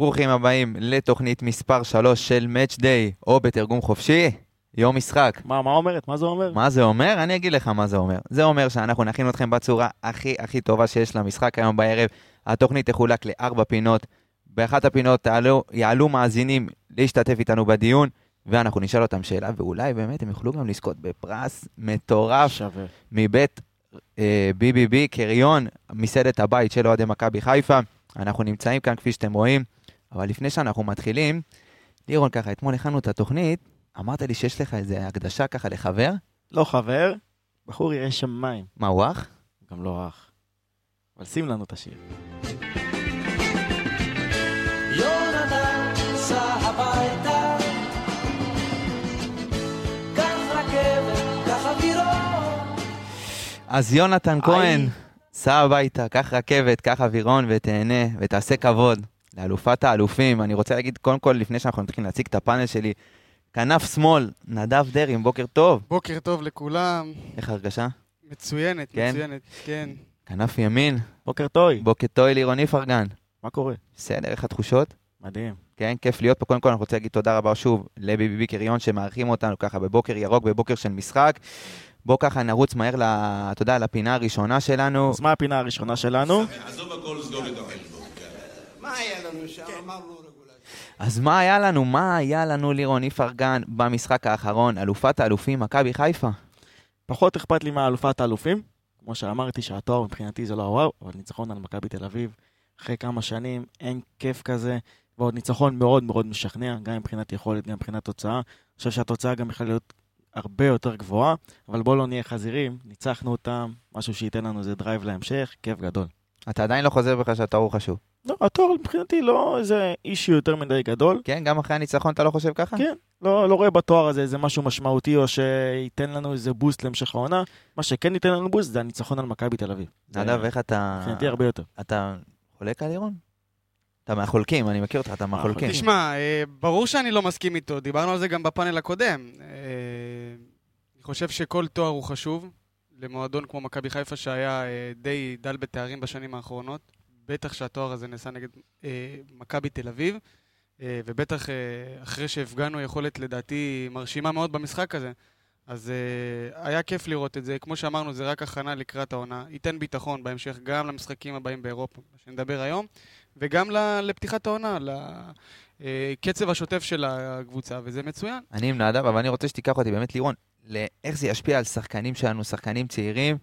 ברוכים הבאים לתוכנית מספר 3 של Match Day, או בתרגום חופשי, יום משחק. מה, מה אומרת? מה זה אומר? מה זה אומר? אני אגיד לך מה זה אומר. זה אומר שאנחנו נכין אתכם בצורה הכי הכי טובה שיש למשחק היום בערב. התוכנית תחולק לארבע פינות. באחת הפינות תעלו, יעלו מאזינים להשתתף איתנו בדיון, ואנחנו נשאל אותם שאלה, ואולי באמת הם יוכלו גם לזכות בפרס מטורף שווה. מבית אה, BBB קריון, מסעדת הבית של אוהדי מכבי חיפה. אנחנו נמצאים כאן כפי שאתם רואים, אבל לפני שאנחנו מתחילים, לירון ככה, אתמול הכנו את התוכנית, אמרת לי שיש לך איזה הקדשה ככה לחבר, לא חבר, בחור ירא שמיים. מה הוא אח? גם לא אח. אבל שים לנו את השיר. יונתן סע הביתה. אז יונתן. כהן, סע הביתה, קח רכבת, קח אווירון ותהנה ותעשה כבוד לאלופת האלופים. אני רוצה להגיד, קודם כל, לפני שאנחנו נתחיל להציג את הפאנל שלי, כנף שמאל, נדב דרעי, בוקר טוב. בוקר טוב לכולם, איך ההרגשה? מצוינת, כן? מצוינת, כן. כנף ימין, בוקר טוי. בוקר טוב לירון איפרגן. מה קורה? בסדר, איך התחושות? מדהים. כן, כיף להיות פה. קודם כל, אני רוצה להגיד תודה רבה שוב לביבי קריון שמארחים אותנו ככה בבוקר ירוק, בבוקר של משחק. בוא ככה נרוץ מהר, ל- אתה יודע, לפינה הראשונה שלנו. אז מה הפינה הראשונה שלנו? אז מה היה לנו? מה היה לנו לירון איפרגן במשחק האחרון? אלופת האלופים, מכבי חיפה. פחות אכפת לי מהאלופת האלופים. כמו שאמרתי שהתואר מבחינתי זה לא הוואו, אבל ניצחון על מכבי תל אביב. אחרי כמה שנים אין כיף כזה, ועוד ניצחון מאוד מאוד משכנע, גם מבחינת יכולת, גם מבחינת תוצאה. אני חושב שהתוצאה גם יכולה להיות הרבה יותר גבוהה, אבל בואו לא נהיה חזירים, ניצחנו אותם, משהו שייתן לנו איזה drive להמשך, כיף גדול. אתה עדיין לא חוזר בך שהתואר הוא חשוב. לא, התואר מבחינתי לא איזה issue יותר מדי גדול. כן, גם אחרי הניצחון אתה לא חושב ככה? כן, לא, לא רואה בתואר הזה איזה משהו משמעותי או שייתן לנו איזה boost להמשך העונה. מה שכן ייתן לנו boost זה הניצחון על מכבי תל אביב. נדב, איך אתה... מבחינתי הרבה יותר. אתה חולק על לירון? אתה מהחולקים, אני מכיר אותך, אתה מהחולקים. תשמע, אה, ברור שאני לא מסכים איתו, דיברנו על זה גם בפאנל הקודם. אה, אני חושב שכל תואר הוא חשוב למועדון כמו מכבי חיפה שהיה אה, די דל בתארים בשנים האחרונות. בטח שהתואר הזה נעשה נגד אה, מכבי תל אביב, אה, ובטח אה, אחרי שהפגנו יכולת לדעתי מרשימה מאוד במשחק הזה. אז אה, היה כיף לראות את זה. כמו שאמרנו, זה רק הכנה לקראת העונה. ייתן ביטחון בהמשך גם למשחקים הבאים באירופה, שנדבר היום, וגם ל- לפתיחת העונה, לקצב השוטף של הקבוצה, וזה מצוין. אני עם נדב, אבל אני רוצה שתיקח אותי באמת, לירון, לאיך זה ישפיע על שחקנים שלנו, שחקנים צעירים.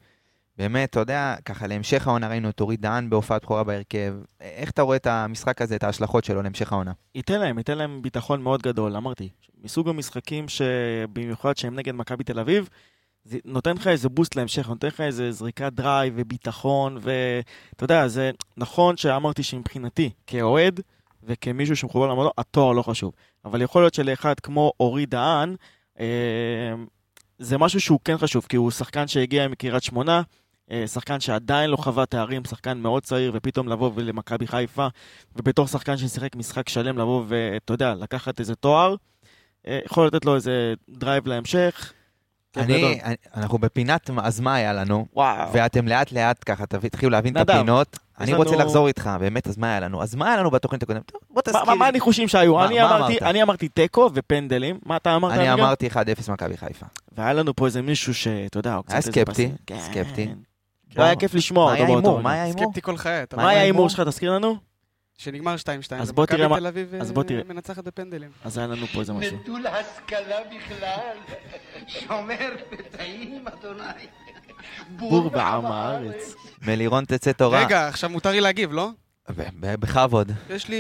באמת, אתה יודע, ככה להמשך העונה ראינו את אורי דהן בהופעת בכורה בהרכב. איך אתה רואה את המשחק הזה, את ההשלכות שלו להמשך העונה? ייתן להם, ייתן להם ביטחון מאוד גדול, אמרתי. מסוג המשחקים שבמיוחד שהם נגד מכבי תל אביב, זה נותן לך איזה boost להמשך, נותן לך איזה זריקת drive וביטחון, ואתה יודע, זה נכון שאמרתי שמבחינתי, כאוהד וכמישהו שמחובר למועדון, התואר לא חשוב. אבל יכול להיות שלאחד כמו אורי דהן, אה, זה משהו שהוא כן חשוב, כי הוא שחקן שהגיע מקריית שמונה, אה, שחקן שעדיין לא חווה תארים, שחקן מאוד צעיר, ופתאום לבוא למכבי חיפה, ובתור שחקן ששיחק משחק שלם, לבוא ואתה יודע, לקחת איזה תואר, אה, יכול לתת לו איזה drive להמשך. אני, אני- אנחנו בפינת אז מה היה לנו, וואו. ואתם לאט לאט ככה תתחילו להבין את נדב, הפינות. אני רוצה לנו- לחזור איתך, באמת, אז מה היה לנו? אז מה היה לנו בתוכנית הקודמת? טוב, בוא מה- תזכיר. מה- מה הניחושים שהיו? מה- אני מה אמרתי- אמרת? אני אמרתי תיקו ופנדלים. מה אתה אמרת? אני? אמרתי 1-0 מכבי חיפה. והיה לנו פה איזה מישהו שאתה יודע, הוא קצת היה איזה סקפטי. כן. סקפטי. לא היה כיף לשמוע מה אותו היה? רגע. מה היה ההימור? סקפטי כל חיי, מה יודע. היה ההימור שלך? תזכיר לנו? שנגמר 2-2. אז בוא תראה מה- תל אביב אז בוא אה, תראה. מנצחת בפנדלים. אז היה לנו פה איזה משהו. נטול השכלה בכלל, שומר פתאים, אדוני. בור בעם הארץ. מלירון תצא תורה. רגע, עכשיו מותר לי להגיב, לא? בכבוד. יש לי...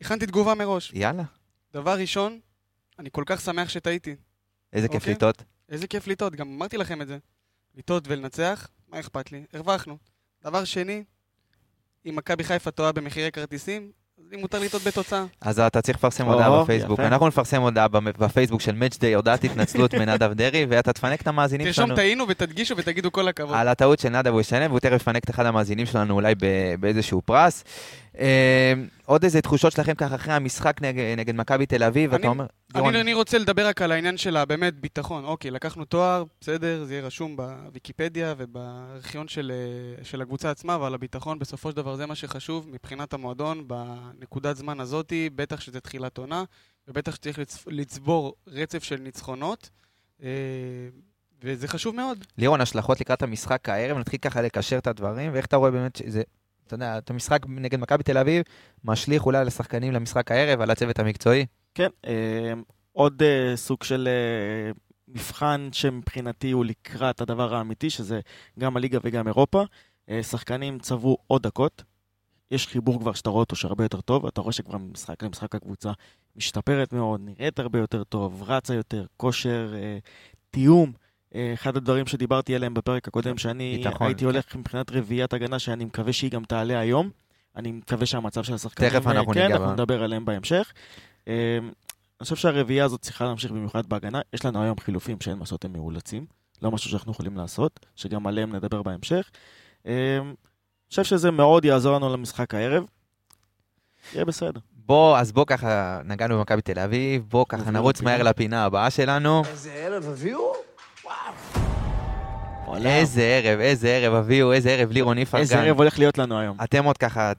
הכנתי תגובה מראש. יאללה. דבר ראשון, אני כל כך שמח שטעיתי. איזה כיף אוקיי. לטעות. איזה כיף לטעות, גם אמרתי לכם את זה. לטעות ולנצח, מה אכפת לי? הרווחנו. דבר שני, אם מכבי חיפה טועה במחירי כרטיסים, אז לי מותר לטעות בתוצאה. אז אתה צריך לפרסם הודעה בפייסבוק. אנחנו נפרסם הודעה בפייסבוק של Match Day, הודעת התנצלות מנדב דרעי, ואתה תפנק את המאזינים תרשום שלנו. טעינו ותדגישו ותגידו כל הכבוד. על הטעות של נדב הוא ישלם, והוא תכף יפנק את אחד המאזינים שלנו אולי ב- באיזשהו פרס. אה, עוד איזה תחושות שלכם ככה אחרי המשחק נגד, נגד מכבי תל אביב, אתה אומר. אני, אני רוצה לדבר רק על העניין של הבאמת ביטחון. אוקיי, לקחנו תואר, בסדר, זה יהיה רשום בוויקיפדיה ובארכיון של, אה, של הקבוצה עצמה, אבל הביטחון בסופו של דבר זה מה שחשוב מבחינת המועדון בנקודת זמן הזאתי, בטח שזה תחילת עונה, ובטח שצריך לצ- לצבור רצף של ניצחונות, אה, וזה חשוב מאוד. לירון, השלכות לקראת המשחק הערב, נתחיל ככה לקשר את הדברים, ואיך אתה רואה באמת שזה, אתה יודע, את המשחק נגד מכבי תל אביב, משליך אולי על השחקנים למשחק הערב, על הצוות המקצועי. כן, אה, עוד אה, סוג של אה, מבחן שמבחינתי הוא לקראת הדבר האמיתי, שזה גם הליגה וגם אירופה. אה, שחקנים צברו עוד דקות. יש חיבור כבר שאתה רואה אותו שהרבה יותר טוב, אתה רואה שכבר משחק למשחק הקבוצה משתפרת מאוד, נראית הרבה יותר טוב, רצה יותר, כושר, אה, תיאום. אה, אחד הדברים שדיברתי עליהם בפרק הקודם, שאני ביטחון, הייתי כן. הולך מבחינת רביעיית הגנה, שאני מקווה שהיא גם תעלה היום. אני מקווה שהמצב של השחקנים... תכף אנחנו כן, ניגע אנחנו בה. נדבר עליהם בהמשך. אה, אני חושב שהרביעייה הזאת צריכה להמשיך במיוחד בהגנה. יש לנו היום חילופים שאין מה לעשות, הם מאולצים. לא משהו שאנחנו יכולים לעשות, שגם עליהם נדבר בהמשך. אה, אני חושב שזה מאוד יעזור לנו למשחק הערב. יהיה בסדר. בוא, אז בוא ככה, נגענו במכבי תל אביב, בוא ככה נרוץ. מהר לפינה הבאה שלנו. איזה ערב הביאו? וואלה. איזה ערב, איזה ערב אביהו, איזה ערב לירון איפרגן. איזה ערב הולך להיות לנו היום. אתם עוד ככה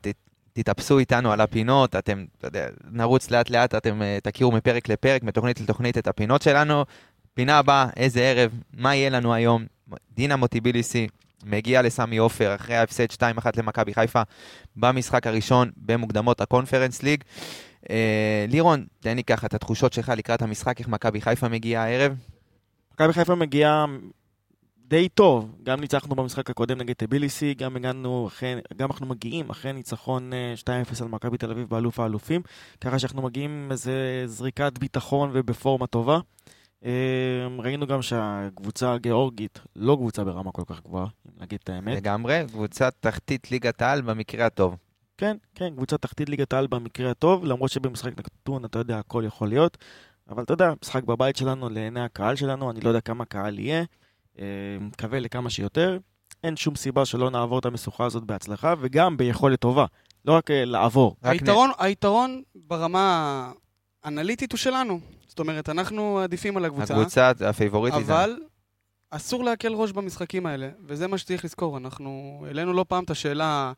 תתאפסו איתנו על הפינות, אתם, אתה יודע, נרוץ לאט לאט, אתם אה, תכירו מפרק לפרק, מתוכנית לתוכנית את הפינות שלנו. פינה הבאה, איזה ערב, מה יהיה לנו היום? דינה מוטיביליסי מגיע לסמי עופר אחרי ההפסד 2-1 למכבי חיפה במשחק הראשון במוקדמות הקונפרנס ליג. אה, לירון, תן לי ככה את התחושות שלך לקראת המשחק, איך מכבי חיפה מגיעה הערב. מכבי חיפה מגיעה די טוב. גם ניצחנו במשחק הקודם נגד טביליסי, גם הגענו אחרי, גם אנחנו מגיעים אחרי ניצחון אה, 2-0 על מכבי תל אביב באלוף האלופים, ככה שאנחנו מגיעים עם איזה זריקת ביטחון ובפורמה טובה. אה, ראינו גם שהקבוצה הגיאורגית לא קבוצה ברמה כל כך גבוהה, אם להגיד את האמת. לגמרי, קבוצת תחתית ליגת העל במקרה הטוב. כן, כן, קבוצה תחתית ליגת העל במקרה הטוב, למרות שבמשחק נתון, אתה יודע, הכל יכול להיות. אבל אתה יודע, משחק בבית שלנו, לעיני הקהל שלנו, אני לא יודע כמה קהל יהיה, אה, מקווה לכמה שיותר. אין שום סיבה שלא נעבור את המשוכה הזאת בהצלחה, וגם ביכולת טובה. לא רק אה, לעבור. רק היתרון, היתרון ברמה האנליטית הוא שלנו. זאת אומרת, אנחנו עדיפים על הקבוצה. הקבוצה הפייבוריטית. זה- אבל אסור להקל ראש במשחקים האלה, וזה מה שצריך לזכור. אנחנו העלינו לא פעם את השאלה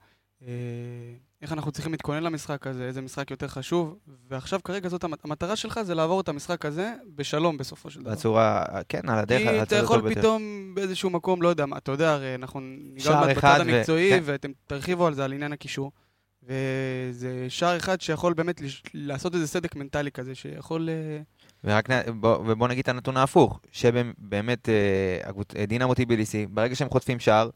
איך אנחנו צריכים להתכונן למשחק הזה, איזה משחק יותר חשוב, ועכשיו כרגע זאת המת- המטרה שלך זה לעבור את המשחק הזה בשלום בסופו של דבר. בצורה, כן, על הדרך, כי אתה יכול. פתאום באיזשהו מקום, לא יודע מה, אתה יודע, הרי אנחנו ניגע בצד ו- המקצועי, כן. ואתם תרחיבו על זה, על עניין הקישור. וזה שער אחד שיכול באמת לש- לעשות איזה סדק מנטלי כזה, שיכול... אה, ורק נ... בוא, ובוא נגיד את הנתון ההפוך, שבאמת אה, אה, דינה מוטיביליסי, ברגע שהם חוטפים שער,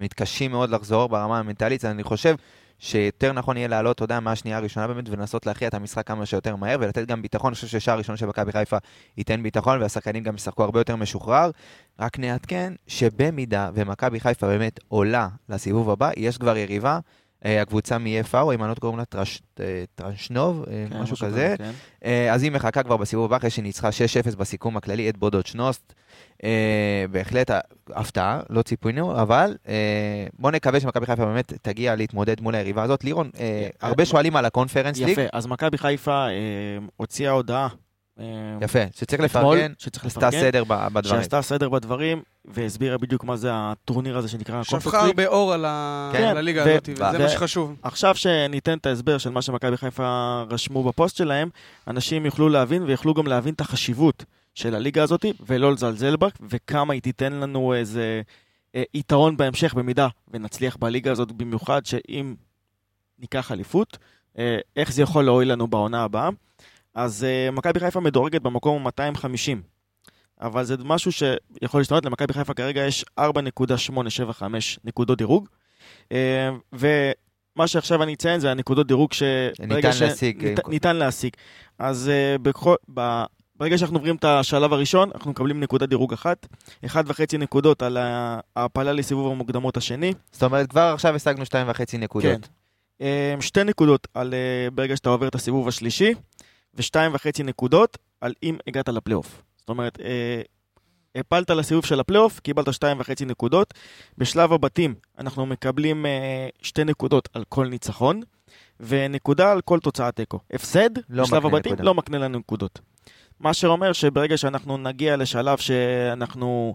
מתקשים מאוד לחזור ברמה המנטלית, אני חושב שיותר נכון יהיה לעלות, אתה יודע, מהשנייה הראשונה באמת, ולנסות להכריע את המשחק כמה שיותר מהר, ולתת גם ביטחון, אני חושב ששער ראשון של מכבי חיפה ייתן ביטחון, והשחקנים גם ישחקו הרבה יותר משוחרר. רק נעדכן שבמידה ומכבי חיפה באמת עולה לסיבוב הבא, יש כבר יריבה, הקבוצה מ-FAO, אם אני לא קוראים לה טרש, אה, אה, כן, משהו כזה. כן. אה, אז היא מחכה כבר בסיבוב הבא, אחרי שניצחה 6-0 בסיכום הכללי את בודות שנוסט. אה, בהחלט אה, הפתעה, לא ציפינו, אבל אה, בואו נקווה שמכבי חיפה באמת תגיע להתמודד מול היריבה הזאת. לירון, אה, הרבה שואלים על ה Conference League. יפה, אז מכבי חיפה אה, הוציאה הודעה. אה, יפה, שצריך לפרגן, שצריך לפרגן, סדר ב- בדברים. שעשתה סדר בדברים, והסבירה בדיוק מה זה הטורניר הזה שנקרא שפכה ה Conference League. הרבה אור על. כן, הליגה הזאת, וזה מה שחשוב. עכשיו שניתן את ההסבר של מה שמכבי חיפה רשמו בפוסט שלהם, אנשים יוכלו להבין ויוכלו גם להבין את החשיבות של הליגה הזאת, ולא לזלזל בה, וכמה היא תיתן לנו איזה אה, יתרון בהמשך במידה ונצליח בליגה הזאת, במיוחד שאם ניקח אליפות, אה, איך זה יכול להועיל לנו בעונה הבאה. אז אה, מכבי חיפה מדורגת במקום 250. אבל זה משהו שיכול להשתנות, למכבי חיפה כרגע יש 4.875 נקודות דירוג. אה, ומה שעכשיו אני אציין זה הנקודות דירוג ש... ניתן ש- להשיג, ניתן, אה, ניתן להשיג. אז אה, בכל, ב... ברגע שאנחנו עוברים את השלב הראשון, אנחנו מקבלים נקודת דירוג אחת, אחד וחצי נקודות על ההעפלה לסיבוב המוקדמות השני, זאת אומרת, כבר עכשיו השגנו שתיים וחצי נקודות. אה, שתי נקודות על ברגע שאתה עובר את הסיבוב השלישי, ושתיים וחצי נקודות על אם הגעת לפלייאוף. זאת אומרת, אה, הפלת לסיבוב של הפלייאוף, קיבלת שתיים וחצי נקודות. בשלב הבתים אנחנו מקבלים אה, שתי נקודות על כל ניצחון, ונקודה על כל תוצאת תיקו. הפסד לא בשלב הבתים נקודה. לא מקנה לנו נקודות. מה שאומר שברגע שאנחנו נגיע לשלב שאנחנו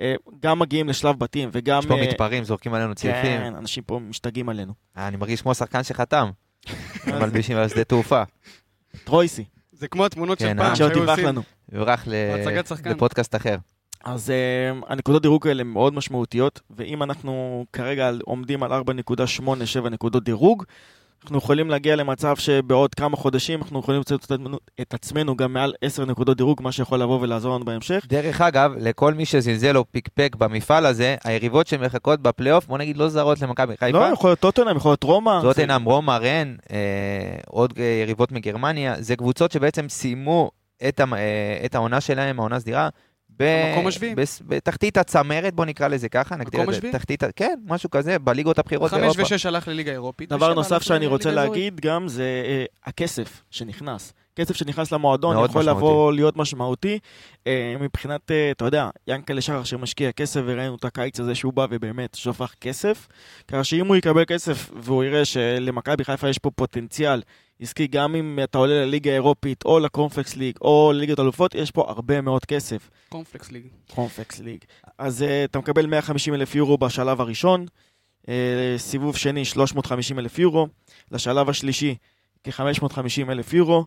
אה, גם מגיעים לשלב בתים וגם... יש פה אה, מתפרעים, זורקים עלינו צעיפים. כן, אנשים פה משתגעים עלינו. אה, אני מרגיש כמו שחקן שחתם. מלבישים על שדה תעופה. טרויסי, זה כמו התמונות של כן, פעם שעוד שהיו עושים. שחקן. לפודקאסט אחר. אז uh, הנקודות דירוג האלה מאוד משמעותיות, ואם אנחנו כרגע על- עומדים על 4.87 נקודות דירוג, אנחנו יכולים להגיע למצב שבעוד כמה חודשים אנחנו יכולים למצוא את עצמנו- גם מעל 10 נקודות דירוג, מה שיכול לבוא ולעזור לנו בהמשך. דרך אגב, לכל מי שזלזל או פיקפק במפעל הזה, היריבות שמחכות בפלייאוף, בוא נגיד לא זרות למכבי חיפה. לא, יכול להיות טוטנאם, יכול להיות רומא. זאת זה- רומא, רן, אה, עוד אה, יריבות מגרמניה, זה קבוצות שבעצם סיימו את, המ- אה, את העונה שלהם, העונה סדירה. במקום השביעי. בתחתית הצמרת, בוא נקרא לזה ככה, נגדיר את זה, השביעי? תחתית, ה- כן, משהו כזה, בליגות הבכירות חמש באירופה. ושש הלך לליגה האירופית. דבר נוסף שאני רוצה. להגיד גם זה אה, הכסף שנכנס. כסף שנכנס למועדון יכול משמעותי. לבוא להיות משמעותי. אה, מבחינת, אה, אתה יודע, ינקלה שחר שמשקיע כסף וראינו את הקיץ הזה שהוא בא ובאמת שפך כסף. ככה שאם הוא יקבל כסף והוא יראה שלמכבי חיפה יש פה פוטנציאל עסקי, גם אם אתה עולה לליגה האירופית או לקורנפלקס ליג או לליגת אלופות, יש פה הרבה מאוד כסף. קורנפלקס ליג. קורנפלקס ליג. אז uh, אתה מקבל 150 אלף יורו בשלב הראשון, uh, סיבוב שני 350 אלף יורו, לשלב השלישי כ-550 אלף יורו,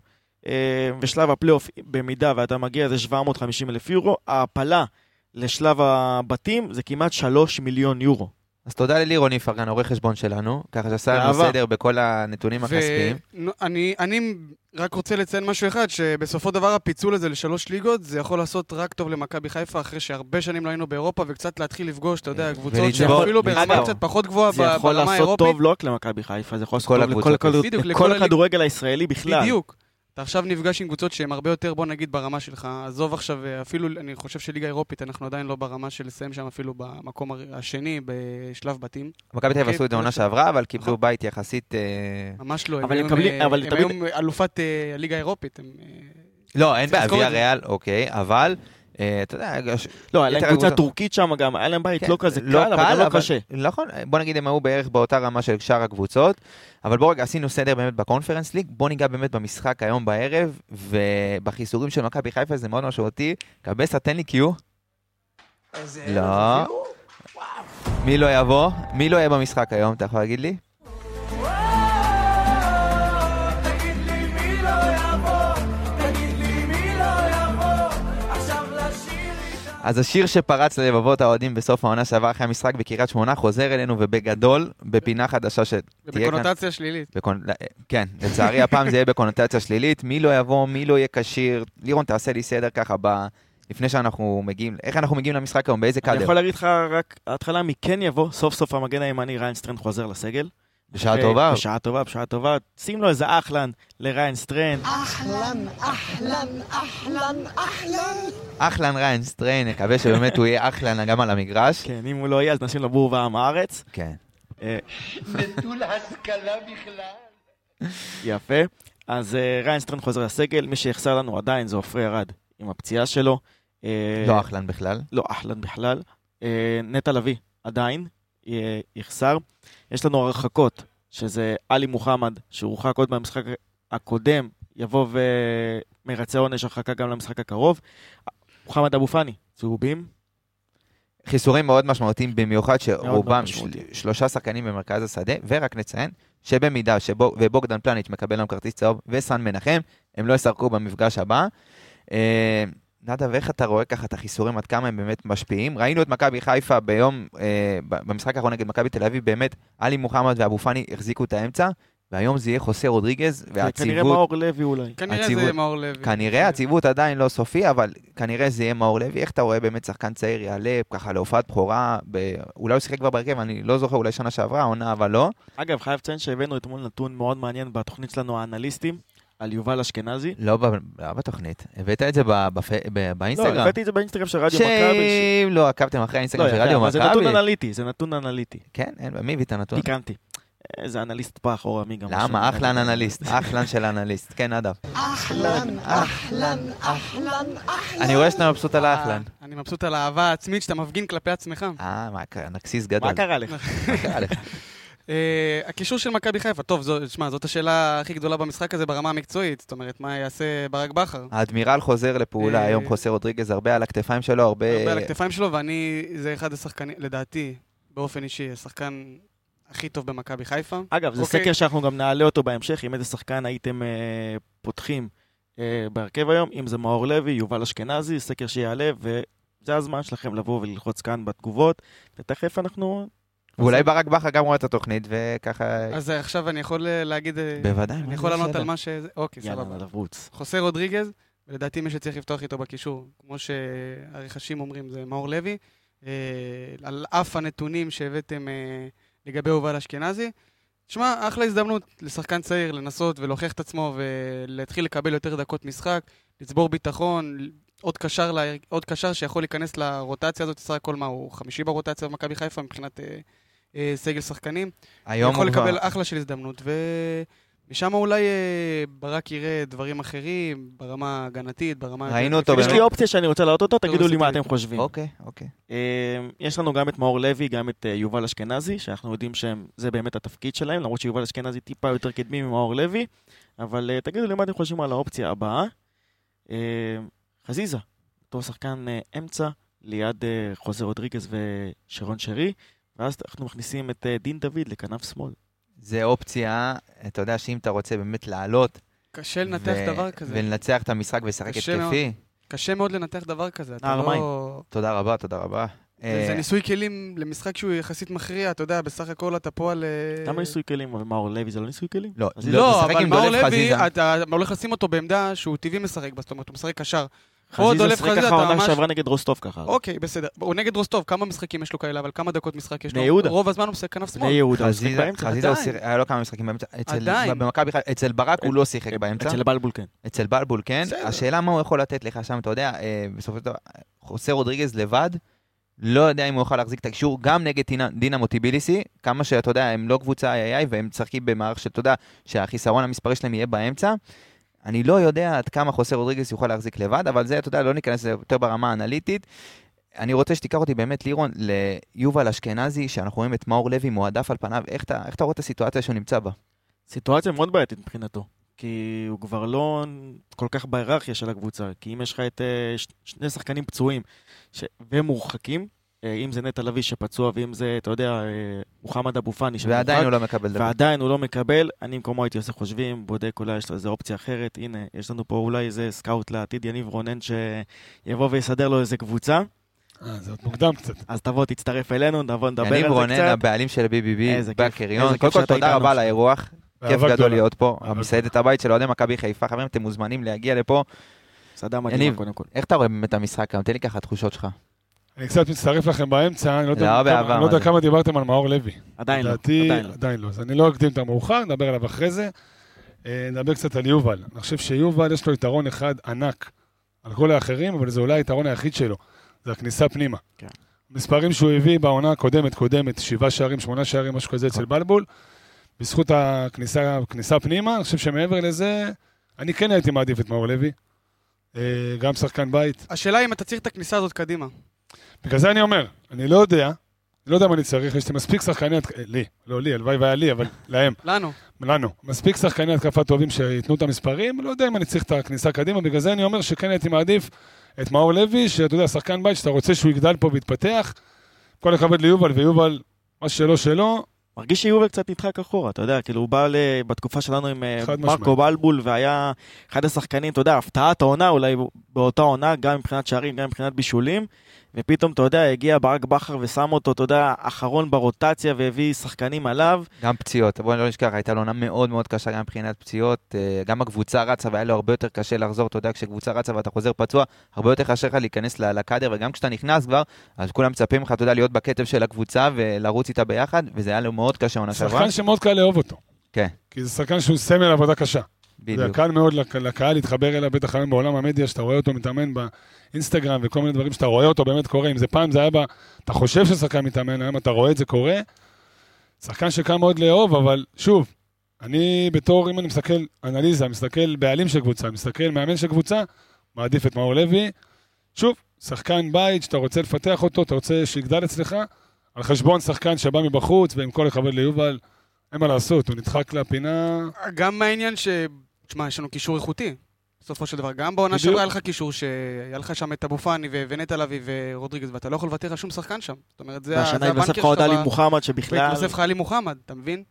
ושלב הפלייאוף, במידה ואתה מגיע, זה 750 אלף יורו. ההעפלה לשלב הבתים זה כמעט 3 מיליון יורו. אז תודה ללירון איפרגן, עורך חשבון שלנו, ככה שעשה לנו. סדר בכל הנתונים הכספיים. ואני אני רק רוצה לציין משהו אחד, שבסופו דבר הפיצול הזה לשלוש ליגות, זה יכול לעשות רק טוב למכבי חיפה, אחרי שהרבה שנים לא היינו באירופה, וקצת להתחיל לפגוש, אתה יודע, קבוצות ולצבור- שאפילו ברמה. קצת פחות גבוהה ב- זה יכול ברמה לעשות האירופית. טוב לא רק למכבי חיפה, זה יכול לעשות כל טוב. לכל הכדורגל הישראלי בכלל. בדיוק. אתה עכשיו נפגש עם קבוצות שהן הרבה יותר, בוא נגיד, ברמה שלך. עזוב עכשיו, אפילו, אני חושב שליגה אירופית, אנחנו עדיין לא ברמה של לסיים שם אפילו במקום השני, בשלב בתים. מכבי תל אביב אוקיי, עשו את זה עונה. שעברה, אבל קיבלו. בית יחסית... אה, ממש לא. אבל הם היום, אה, היום אלופת אה, הליגה האירופית. אה, לא, אין בעיה, ויה. ריאל, אוקיי, אבל... אה, אתה יודע, ש- לא, היה להם קבוצה טורקית שם גם, היה להם בית כן, לא כזה קל, אבל גם לא קשה. נכון, בוא נגיד הם היו בערך באותה רמה של שאר הקבוצות, אבל בוא רגע, עשינו סדר באמת בקונפרנס ליג, בוא ניגע באמת במשחק היום בערב, ובחיסורים של מכבי חיפה זה מאוד משמעותי. קבסה, תן לי קיו. לא. מי לא יבוא? מי לא יהיה במשחק היום, אתה יכול להגיד לי? אז השיר שפרץ ללבבות האוהדים בסוף העונה שעבר אחרי המשחק בקריית שמונה חוזר אלינו ובגדול, בפינה חדשה שתהיה כאן. ובקונוטציה שלילית. בקונ... כן, לצערי הפעם זה יהיה בקונוטציה שלילית, מי לא יבוא, מי לא יהיה כשיר. לירון, תעשה לי סדר ככה ב... לפני שאנחנו מגיעים, איך אנחנו מגיעים למשחק היום, באיזה אני קאדר? יכול להגיד לך רק, ההתחלה מי כן יבוא, סוף סוף המגן הימני ריין סטריין חוזר לסגל. בשעה אחרי- טובה? בשעה טובה, בשעה טובה. שים לו איזה אחלן לריין סטריין. אחלן ריין סטריין, נקווה שבאמת הוא יהיה אחלן גם על המגרש. כן, אם הוא לא יהיה, אז נשים לו בור ועם הארץ. כן. אה, נטול השכלה בכלל. יפה. אז אה, ריין סטריין חוזר לסגל, מי שיחסר לנו עדיין זה עופרי ארד עם הפציעה שלו. אה, לא אחלן בכלל. לא אחלן בכלל. נטע לביא עדיין יחסר. יש לנו הרחקות, שזה עלי מוחמד, שהורחק עוד מהמשחק הקודם, יבוא ומרצה עונש הרחקה גם למשחק הקרוב. מוחמד אבו פאני, צהובים. חיסורים מאוד משמעותיים, במיוחד שרובם של-. שלושה שחקנים במרכז השדה, ורק נציין שבמידה שבו, ובוגדן פלניץ' מקבל להם כרטיס צהוב, וסן מנחם, הם לא ישחקו במפגש הבא. נדב, איך אתה רואה ככה את החיסורים, עד כמה הם באמת משפיעים? ראינו את מכבי חיפה ביום, אה, ב- במשחק האחרון נגד מכבי תל אביב, באמת, עלי מוחמד ואבו פאני החזיקו את האמצע, והיום זה יהיה חוסה רודריגז, וכנראה והציוות... מאור לוי אולי. כנראה הציוות- זה מאור לוי. כנראה הציוות עדיין לא סופי, אבל כנראה זה יהיה מאור לוי. איך אתה רואה באמת שחקן צעיר יעלה ככה להופעת בכורה, ב... אולי הוא שיחק כבר בהרכב, אני לא זוכר, אולי שנה שעברה, עונה, אבל לא. אגב, חייב לציין שהבאנו אתמול נתון מאוד מעניין בתוכנית שלנו, האנליסטים, על יובל אשכנזי. לא. לא בתוכנית. הבאת את זה. בפ... ב... לא, באינסטגרם. הבאתי את זה באינסטגרם של רדיו מכבי. שאם לא עקבתם אחרי לא, האינסטגרם של יפה, רדיו אבל זה נתון מכבי. אנליטי, זה נתון אנליטי. כן, אין, מי הביא את הנתון? פיקנטי. איזה אנליסט פח, אור עמי גם. למה? אחלן אנליסט, אחלן של אנליסט. כן, נדב. אני רואה שאתה מבסוט על האחלן. אני מבסוט על האהבה העצמית שאתה מפגין כלפי עצמך. אה, מה קרה? נקסיס גדול. מה קרה לך? מה קרה לך? אה, הקישור של מכבי חיפה, טוב, זו- שמע, זאת השאלה הכי גדולה במשחק הזה ברמה המקצועית. זאת אומרת, מה יעשה ברק בכר? האדמירל חוזר לפעולה, אה, היום חוסר רודריגז הרבה על הכתפיים שלו, הרבה... הרבה על הכתפיים שלו, ואני, זה אחד השחקנים, לדעתי, באופן אישי, השחקן הכי טוב במכבי חיפה. אגב, זה אוקיי. סקר שאנחנו גם נעלה אותו בהמשך, עם איזה שחקן הייתם אה, פותחים בהרכב היום, אם זה מאור לוי, יובל אשכנזי, סקר שיעלה, וזה הזמן שלכם לבוא וללחוץ כאן בתגובות, ותכף אנחנו... ואולי ברק בכר גם רואה את התוכנית, וככה... אז אה, עכשיו אני יכול אה, להגיד... אה, בוודאי, אני יכול לענות? על מה ש... אוקיי, יאללה, סבבה. לרוץ. חוסה רודריגז, ולדעתי מי שצריך לפתוח איתו בקישור, כמו שהרכשים אומרים, זה מאור לוי. על אף הנתונים שהבאתם לגבי יובל אשכנזי. תשמע, אחלה הזדמנות לשחקן צעיר לנסות ולהוכיח את עצמו ולהתחיל לקבל יותר דקות משחק, לצבור ביטחון, עוד קשר, לה- עוד קשר שיכול להיכנס לרוטציה הזאת, סך הכל מה, הוא חמישי ברוטציה במכבי חיפה מבחינת אה, אה, סגל שחקנים. היום יכול הוא כבר- לקבל אחלה של הזדמנות, ומשם אולי אה, ברק יראה דברים אחרים, ברמה ההגנתית, ברמה... ראינו אותו יש. לי אופציה שאני רוצה להעלות אותה, תגידו לי מה. אתם חושבים. אוקיי, אוקיי. אה, יש לנו גם את מאור לוי, גם את יובל אשכנזי, שאנחנו יודעים שזה באמת התפקיד שלהם, למרות שיובל אשכנזי טיפה יותר קדמי ממאור לוי, אבל תגידו לי מה אתם חושבים על האופציה הבאה. אה, חזיזה, אותו שחקן אמצע, ליד חוזה רודריגז ושרון שרי, ואז אנחנו מכניסים את אה, דין דוד לכנף שמאל. זה אופציה, אתה יודע שאם אתה רוצה באמת לעלות... קשה לנתח ו- דבר כזה. ולנצח את המשחק ולשחק התקפי, קשה מאוד לנתח דבר כזה. אתה. לא... תודה רבה, תודה רבה. זה זה אה, ניסוי כלים למשחק שהוא יחסית מכריע, אתה יודע, בסך הכל אתה פה על... אה, למה ניסוי כלים? אבל מאור לוי זה לא ניסוי כלים? לא, לא, לא, אבל מאור לוי. אתה הולך לשים אותו בעמדה שהוא טבעי משחק בה, זאת אומרת, הוא משחק קשר. חזיזה דולב שיחק ככה אתה העונה ממש- שעברה נגד רוסטוב ככה. אוקיי, בסדר. הוא נגד רוסטוב, כמה משחקים יש לו כאלה, אבל כמה דקות משחק יש לו? בני יהודה. רוב הזמן הוא משחק כנף בני שמאל. יהודה, הוא שיחק חזיזה. חזיזה היה לו כמה משחקים באמצע. אצל- עדיין. במכבי חיפה, אצל ברק הוא לא שיחק באמצע. אצל בלבול כן. אצל בלבול כן. בסדר. השאלה מה הוא יכול לתת לך שם, אתה יודע, אה, בסופו של דבר, חוסה רודריגז לבד, לא יודע אם הוא יכול להחזיק את הקישור, גם נגד דינה- דינמו טיביליסי, כמה שאתה יודע, הם לא קבוצה איי-איי, והם משחקים במערך שאתה יודע, שהחיסרון המספרי שלהם יהיה באמצע. אני לא יודע עד כמה חוסה רודריגז יוכל להחזיק לבד, אבל זה, אתה יודע, לא ניכנס לזה יותר ברמה האנליטית. אני רוצה שתיקח אותי באמת, לירון, ליובל אשכנזי, שאנחנו רואים את מאור לוי מועדף על פניו, איך אתה, איך אתה רואה את הסיטואציה שהוא נמצא בה? סיטואציה מאוד בעייתית מבחינתו. כי הוא כבר לא כל כך בהיררכיה של הקבוצה. כי אם יש לך את אה, שני שחקנים פצועים ש... והם מורחקים, אה, אם זה נטע לביא שפצוע, ואם זה, אתה יודע, אה, מוחמד אבו פאני ועדיין הוא לא מקבל דבר. ועדיין הוא לא מקבל, אני במקומו הייתי עושה חושבים, בודק אולי יש לו איזה אופציה אחרת, הנה, יש לנו פה אולי איזה סקאוט לעתיד, יניב רונן, שיבוא ויסדר לו איזה קבוצה, אה, זה עוד מוקדם קצת. אז תבוא, תצטרף אלינו, נבוא נדבר על יניב זה רונן, קצת. הבעלים של BBB בקריון. קודם כל, תודה רבה על. האירוח. כיף גדול. להיות פה. המסעדת הבית של אוהדי מכבי חיפה. חברים, אתם מוזמנים להגיע לפה. מסעדה מדהימה יניב. קודם כל. איך אתה רואה באמת את המשחק היום? תן לי ככה תחושות שלך. אני קצת מצטרף לכם באמצע, אני לא יודע לא, כמה- אני לא יודע דיברתם על מאור לוי. עדיין לא, עדיין לא. עדיין לא. אז אני לא אקדים את המאוחר, נדבר עליו אחרי זה. אה, נדבר קצת על יובל. אני חושב שיובל יש לו יתרון אחד ענק על כל האחרים, אבל זה אולי היתרון היחיד שלו. זה הכניסה פנימה. כן. מספרים שהוא הביא בעונה הקודמת, קודמת, שבעה שערים, שמונה שערים, משהו כזה אצל בלבול. בזכות הכניסה הכניסה פנימה, אני חושב שמעבר לזה, אני כן הייתי מעדיף את מאור לוי. אה, גם שחקן בית. השאלה אם אתה צריך את הכניסה הזאת קדימה. בגלל זה אני אומר, אני לא יודע, אני לא יודע מה אני צריך, יש לי מספיק שחקני התקפה, לי, לא לי, הלוואי והיה לי, אבל להם, לנו. לנו, מספיק שחקני התקפה טובים שייתנו את המספרים, לא יודע אם אני צריך את הכניסה קדימה, בגלל זה אני אומר שכן הייתי מעדיף את מאור לוי, שאתה יודע, שחקן בית, שאתה רוצה שהוא יגדל פה ויתפתח, כל הכבוד ליובל, ויובל, מה שלא שלו, מרגיש שיובל קצת נדחק אחורה, אתה יודע, כאילו הוא בא בתקופה שלנו עם אה, מרקו. בלבול, והיה אחד השחקנים, אתה יודע, הפתעת העונה אולי באותה עונה, גם מבחינת שערים, גם מבחינת בישולים, ופתאום, אתה יודע, הגיע ברק בכר ושם אותו, אתה יודע, אחרון ברוטציה, והביא שחקנים עליו. גם פציעות, בואו לא נשכח, הייתה לו עונה מאוד מאוד קשה גם מבחינת פציעות. אה, גם הקבוצה רצה והיה לו הרבה יותר קשה לחזור, אתה יודע, כשקבוצה רצה ואתה חוזר פצוע, הרבה יותר קשה לך להיכנס לקאדר, וגם כשאתה נכנס כבר, אז כולם מצפים לך, אתה יודע, להיות בקצב של הקבוצה ולרוץ איתה ביחד, וזה היה לו מאוד קשה עונה שעברה. שחקן שמאוד קל לאהוב אותו. כן. כי זה שחקן שהוא סמל עבודה קשה. זה בדיוק. קל מאוד לק- לקהל להתחבר אליו, בטח היום בעולם המדיה, שאתה רואה אותו מתאמן באינסטגרם וכל מיני דברים שאתה רואה אותו באמת קורה. אם זה פעם זה היה ב... אתה חושב ששחקן מתאמן, היום אתה רואה את זה קורה. שחקן שקל מאוד לאהוב, אבל שוב, אני בתור, אם אני מסתכל אנליזה, מסתכל בעלים של קבוצה, מסתכל מאמן של קבוצה, מעדיף את מאור לוי. שוב, שחקן בית שאתה רוצה לפתח אותו, אתה רוצה שיגדל אצלך, על חשבון שחקן שבא מבחוץ, ועם כל הכבוד ליובל, אין מה לעשות, הוא נדחק לפינה... גם מהעניין ש... תשמע, יש לנו קישור איכותי. בסופו של דבר, גם בעונה. שעברה היה לך קישור שהיה לך שם את אבו פאני ונטע לביא ורודריגז, ואתה לא יכול לוותר על שום שחקן שם. זאת אומרת, זה ה- והשנה זה התווסף הבנקר לך עוד שלך עלי מוחמד שבכלל... והתווסף לך עלי מוחמד, אתה מבין?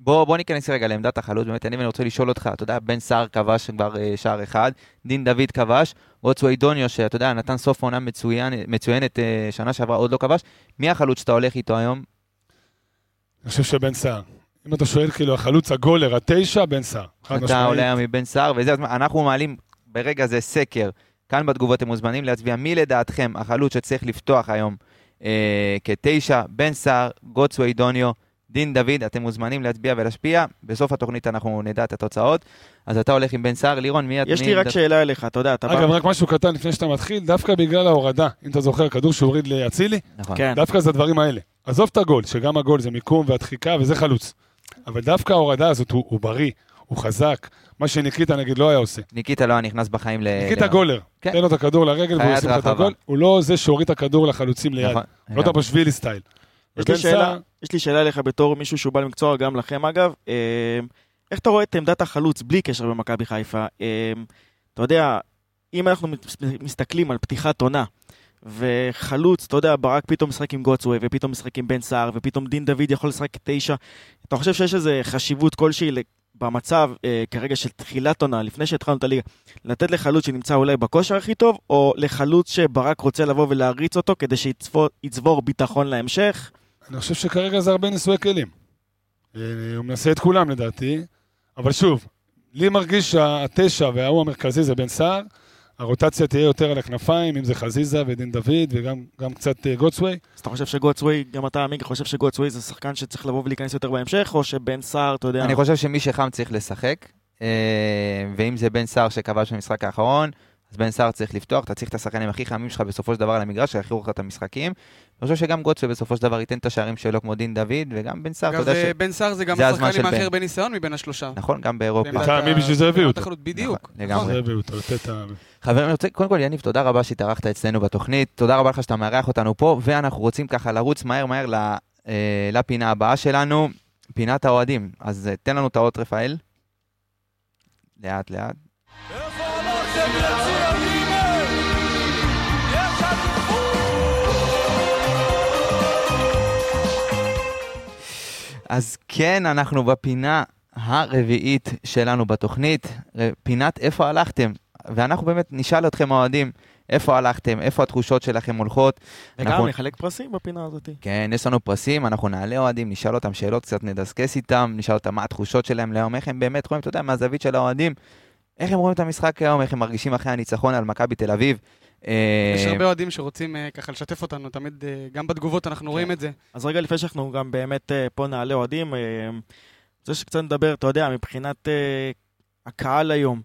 בוא, בוא ניכנס רגע לעמדת החלוץ, באמת, אני רוצה לשאול אותך, אתה יודע, בן סער כבש כבר אה, שער אחד, דין דוד כבש, רוצווי דוניו, שאתה יודע, נתן סוף עונה מצוין, מצוינת אה, שנה שעברה, עוד לא כבש, מי החלוץ שאתה הולך איתו היום? אני חושב שבן סער. אם אתה שואל כאילו החלוץ הגולר, התשע, בן סער. אתה. עולה היום מבן סער, וזה הזמן, אנחנו מעלים ברגע זה סקר, כאן בתגובות אתם מוזמנים להצביע מי לדעתכם החלוץ שצריך לפתוח היום אה, כתשע, בן סער, גוטסווי דוניו, דין דוד, אתם מוזמנים להצביע ולהשפיע, בסוף התוכנית אנחנו נדע את התוצאות, אז אתה הולך עם בן סער, לירון, מי... יש מי לי רק עמדת- שאלה אליך, אתה יודע, אתה בא... אגב, רק משהו קטן לפני שאתה מתחיל, דווקא בגלל ההורדה, אם אתה זוכר, כדור שהוריד לאצילי, נכון. כן. דווקא זה הדברים האלה. עזוב את הגול, שגם הגול זה מיקום והדחיקה וזה חלוץ. אבל דווקא ההורדה הזאת, הוא, הוא בריא, הוא חזק, מה שניקיטה נגיד לא היה עושה. ניקיטה לא היה נכנס בחיים ל... ניקיטה ל- גולר, כן. תן לו את הכדור לרגל והוא ישים את. הגול, הוא לא זה שהוריד את הכדור לחלוצים ליד, נכון. לא טפשווילי סטייל. יש לי שאלה, יש לי שאלה אליך בתור מישהו שהוא בעל מקצוע, גם לכם אגב. אה, איך אתה רואה את עמדת החלוץ בלי קשר במכבי חיפה? אה, אתה יודע, אם אנחנו מסתכלים על פתיחת עונה, וחלוץ, אתה יודע, ברק פתאום משחק עם גוטסווי, ופתאום משחק עם בן סער, ופתאום דין דוד יכול לשחק תשע, אתה חושב שיש איזו חשיבות כלשהי במצב אה, כרגע של תחילת עונה, לפני שהתחלנו את הליגה, לתת לחלוץ שנמצא אולי בכושר הכי טוב, או לחלוץ שברק רוצה לבוא ולהריץ אותו כדי שיצבור ביטחון להמשך? אני חושב שכרגע זה הרבה נישואי כלים. אה, הוא מנסה את כולם לדעתי, אבל שוב, לי מרגיש שהתשע וההוא המרכזי זה בן סער, הרוטציה תהיה יותר על הכנפיים, אם זה חזיזה ודין דוד וגם גם קצת אה, גוטסווי. אז אתה חושב שגוטסווי, גם אתה עמיגה, חושב שגוטסווי זה שחקן שצריך לבוא ולהיכנס יותר בהמשך, או שבן סער, אתה יודע... אני חושב שמי שחם צריך לשחק, אה, ואם זה בן סער שכבש במשחק האחרון, אז בן סער צריך לפתוח, אתה צריך את השחקנים הכי חמים שלך בסופו של דבר על המגרש, שיכירו לך את המשחקים. אני חושב שגם גוטסה בסופו של דבר ייתן את השערים שלו כמו דין דוד, וגם בן סער, אתה אגב, יודע ש... אה, בן סער זה גם השחקן עם של הכי בן. הרבה ניסיון מבין השלושה. נכון, גם באירופה. מי בשביל זה אותו. בדיוק. נכון, לגמרי. נכון. זה הביאו אותו, את ה... חברים, אני רוצה, קודם כל, יניב, תודה רבה שהתארחת אצלנו בתוכנית, תודה רבה לך שאתה מארח אותנו פה, ואנחנו רוצים ככה לרוץ מהר מהר אה, לפינה הבאה שלנו, פינת האוהדים. אז אה, תן לנו את האות, רפאל. לאט לאט. אז כן, אנחנו בפינה הרביעית שלנו בתוכנית, ר- פינת איפה הלכתם. ואנחנו באמת נשאל אתכם האוהדים, איפה הלכתם, איפה התחושות שלכם הולכות. וגם אנחנו- נחלק פרסים בפינה הזאת. כן, יש לנו פרסים, אנחנו נעלה אוהדים, נשאל אותם שאלות, קצת נדסקס איתם, נשאל אותם מה התחושות שלהם להיום, איך הם באמת רואים, אתה יודע, מהזווית של האוהדים, איך הם רואים את המשחק היום, איך הם מרגישים אחרי הניצחון על מכבי תל אביב. אה, יש הרבה אוהדים שרוצים אה, ככה לשתף אותנו, תמיד, אה, גם בתגובות אנחנו רואים את זה. אז רגע לפני שאנחנו גם באמת פה נעלה אוהדים, רוצה שקצת נדבר, אתה יודע, מבחינת הקהל היום.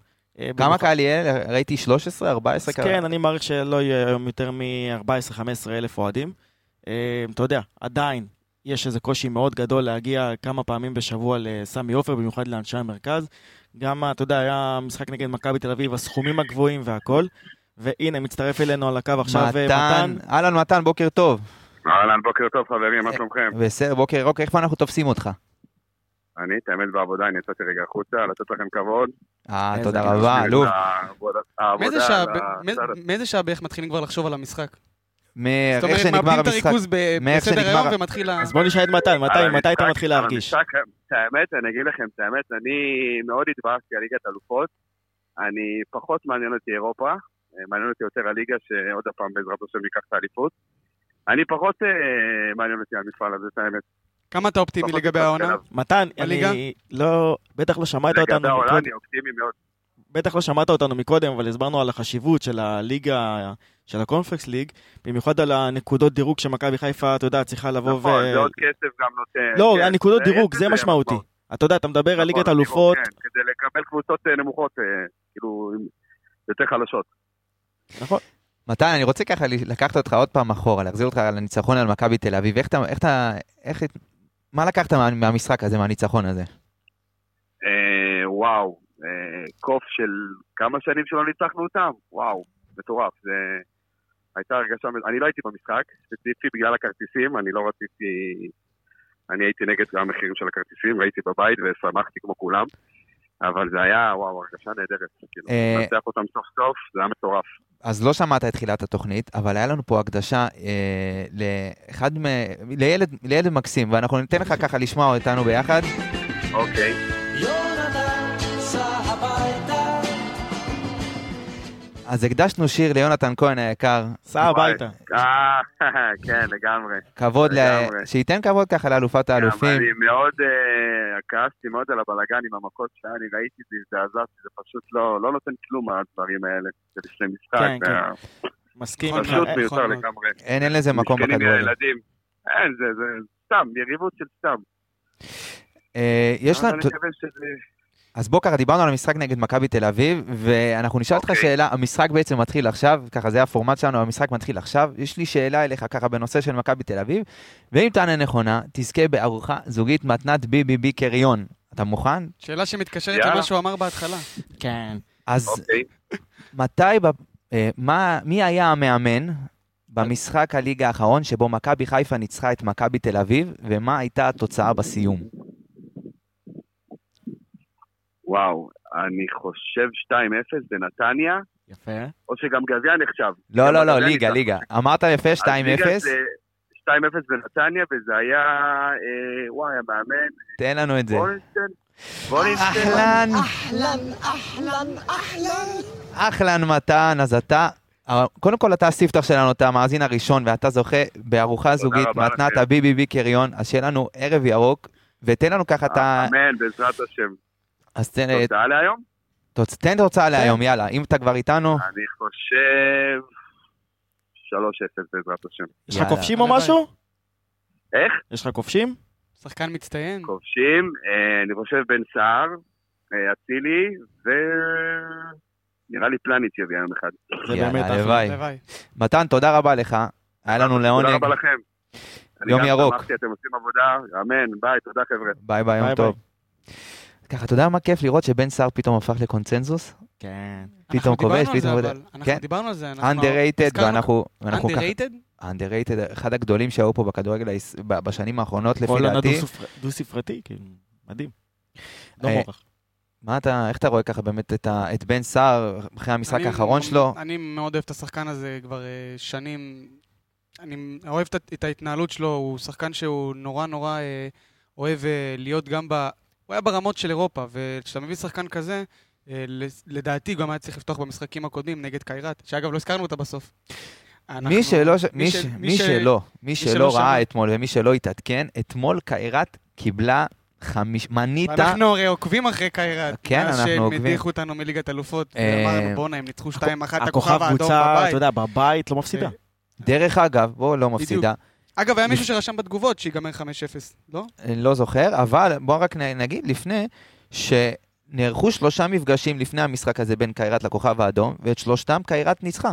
כמה קהל יהיה? ראיתי 13, 14 אז קהל. כן, אני מעריך שלא יהיה היום יותר מ-14-15 אלף אוהדים. אתה יודע, עדיין יש איזה קושי מאוד גדול להגיע כמה פעמים בשבוע לסמי עופר, במיוחד לאנשי המרכז. גם, אתה יודע, היה משחק נגד מכבי תל אביב, הסכומים הגבוהים והכל. והנה, מצטרף אלינו על הקו עכשיו אה, מתן, מתן. אהלן מתן, בוקר טוב. אהלן, בוקר טוב חברים, מה שלומכם? בסדר, בוקר ירוק, איפה אנחנו תופסים אותך? אני, את האמת בעבודה, אני יצאתי רגע החוצה, לתת לכם כבוד. אה, תודה. רבה, אלוף. מאיזה שעה- בערך מתחילים כבר לחשוב על המשחק? זאת מאיך אומרת, שנגמר מאבדים את המשחק. הריכוז ב- מאיך בסדר היום ומתחיל ה... אז בוא נשאל את מתן, מתי, אתה המשחק- מתחיל להרגיש? המשחק, את האמת, אני אגיד לכם את האמת, אני מאוד התבאסתי על ליגת אלופות. אני פחות מעניין אותי אירופה, אה, מעניין אותי יותר הליגה, שעוד פעם בעזרת השם ניקח את האליפות. אני פחות אה, מעניין אותי המפעל הזה, את האמת. כמה אתה אופטימי לגבי העונה? מתן? אני לא, בטח לא שמעת לגבי אותנו העונה מקודם, אני אופטימי מאוד. בטח לא שמעת אותנו מקודם, אבל הסברנו על החשיבות של הליגה, של הקונפלקס ליג, במיוחד על הנקודות דירוג שמכבי חיפה, אתה יודע, צריכה לבוא ו... נכון, זה עוד כסף גם נותן. לא, כן. הנקודות דירוג, זה משמעותי. משמעות. אתה יודע, אתה מדבר על נכון, ליגת אלופות, כן, כדי לקבל קבוצות אה, נמוכות, אה, כאילו, יותר חלשות. נכון. מתן, אני רוצה ככה לקחת אותך עוד פעם אחורה, להחזיר אותך לניצחון על מכבי תל אביב. איך אתה, איך אתה, איך, מה לקחת מה- מהמשחק הזה, מהניצחון הזה? אה, וואו, אה, קוף של כמה שנים שלא ניצחנו אותם? וואו, מטורף. זה... הייתה הרגשה, אני לא הייתי במשחק, ספציפי בגלל הכרטיסים, אני לא רציתי אני הייתי נגד גם המחירים של הכרטיסים, והייתי בבית ושמחתי כמו כולם. אבל זה היה, וואו, הרגשה נהדרת. כאילו, אה, לנצח אותם סוף סוף, זה היה מטורף. אז לא שמעת את תחילת התוכנית, אבל היה לנו פה הקדשה אה, לאחד מ... לילד, לילד מקסים, ואנחנו ניתן לך ככה לשמוע אותנו ביחד. אוקיי. יונתן, אז הקדשנו שיר ליונתן כהן היקר, סע הביתה. אה, כן, לגמרי. כבוד. שייתן כבוד ככה לאלופת האלופים. אני מאוד, אה, כעסתי מאוד על הבלאגן עם המכות שהיה לי, ראיתי את זה, הזדעזעתי, זה פשוט לא לא נותן כלום הדברים האלה. זה לפני משחק, כן, כן. זה מסכים. פשוט מיותר. לגמרי. אין, אין לזה מקום בכדורגל. אין, זה זה סתם, יריבות של סתם. אה, יש לנו... אז בוא ככה, דיברנו על המשחק נגד מכבי תל אביב, ואנחנו נשאל אותך אוקיי. שאלה, המשחק בעצם מתחיל עכשיו, ככה זה הפורמט שלנו, המשחק מתחיל עכשיו, יש לי שאלה אליך ככה בנושא של מכבי תל אביב, ואם תענה נכונה, תזכה בארוחה זוגית מתנת BBB קריון. אתה מוכן? שאלה שמתקשרת. למה שהוא אמר בהתחלה. כן. אז אוקיי. מתי, ב- אה, מה, מי היה המאמן במשחק הליגה האחרון שבו מכבי חיפה ניצחה את מכבי תל אביב, ומה הייתה התוצאה בסיום? וואו, אני חושב 2-0 בנתניה, יפה. או שגם גביע נחשב. לא, לא, לא, ליגה. ליגה. אמרת יפה, 2-0. אז ליגה זה 2-0 בנתניה, וזה היה, אה, וואי, המאמן, תן לנו את זה. וולנסטיין. אהלן, אהלן, אהלן, אהלן. אהלן מתן, אז אתה, אה, קודם כל אתה הספתח שלנו, אתה המאזין הראשון, ואתה זוכה בארוחה זוגית מתנת לכם. ה-BBB קריון, אז שיהיה לנו ערב ירוק, ותן לנו ככה את ה... אמן, בעזרת השם. אז תן, אה, תוצאה להיום? תוצ- תן תוצאה להיום, יאללה, אם אתה כבר איתנו, אני חושב 3-0 בעזרת השם. יש לך. כובשים או. משהו? איך? יש לך כובשים? שחקן מצטיין. כובשים, אה, אני חושב בן סער, אה, אצילי, ו... נראה לי פלניץ' יביא יום אחד. זה באמת אחלה. הלוואי. מתן, תודה רבה לך, היה לנו לעונג, תודה רבה לכם. אני יום גם ירוק. שמחתי, אתם עושים עבודה, אמן, ביי, תודה חבר'ה. ביי ביי, יום ביי, טוב. ככה, אתה יודע מה כיף לראות שבן סער פתאום הפך לקונצנזוס? כן. פתאום אנחנו כובש, דיברנו על זה, פתאום... אנחנו כן. דיברנו על זה. אנחנו- underrated, הזכרנו- ואנחנו אנחנו ככה... underrated? underrated, אחד הגדולים שהיו פה בכדורגל בשנים האחרונות, לפי דעתי. דו-ספרתי, כאילו, מדהים. לא אה, מורך. מה אתה, איך אתה רואה ככה באמת את, ה, את בן סער אחרי המשחק אני- האחרון שלו? אני מאוד אוהב את השחקן הזה כבר אה, שנים. אני אוהב את- את ההתנהלות שלו, הוא שחקן שהוא נורא נורא אה, אוהב אה, להיות גם ב... הוא היה ברמות של אירופה, וכשאתה מביא שחקן כזה, אה, לדעתי גם היה צריך לפתוח במשחקים הקודמים נגד קיירת, שאגב לא הזכרנו אותה בסוף. מי שלא, ש- מי ש- מי ש- שלא, מי שלא שלא. ראה אתמול ומי שלא התעדכן, אתמול קיירת קיבלה חמיש... מנית... אנחנו הרי עוקבים אחרי קיירת. כן, מאז אנחנו שהם עוקבים. הדיחו אותנו מליגת אלופות, אה, ואמרנו בואנה, הם ניצחו 2-1 את הכוכב הכוכב האדום קבוצה, בבית. אתה יודע, בבית לא מפסידה. אה, דרך אגב, בוא לא מפסידה, אגב, היה מישהו שרשם בתגובות שיגמר 5-0, לא? אני לא זוכר, אבל בוא רק נגיד לפני, שנערכו שלושה מפגשים לפני המשחק הזה בין קיירת לכוכב האדום, ואת שלושתם קיירת ניצחה.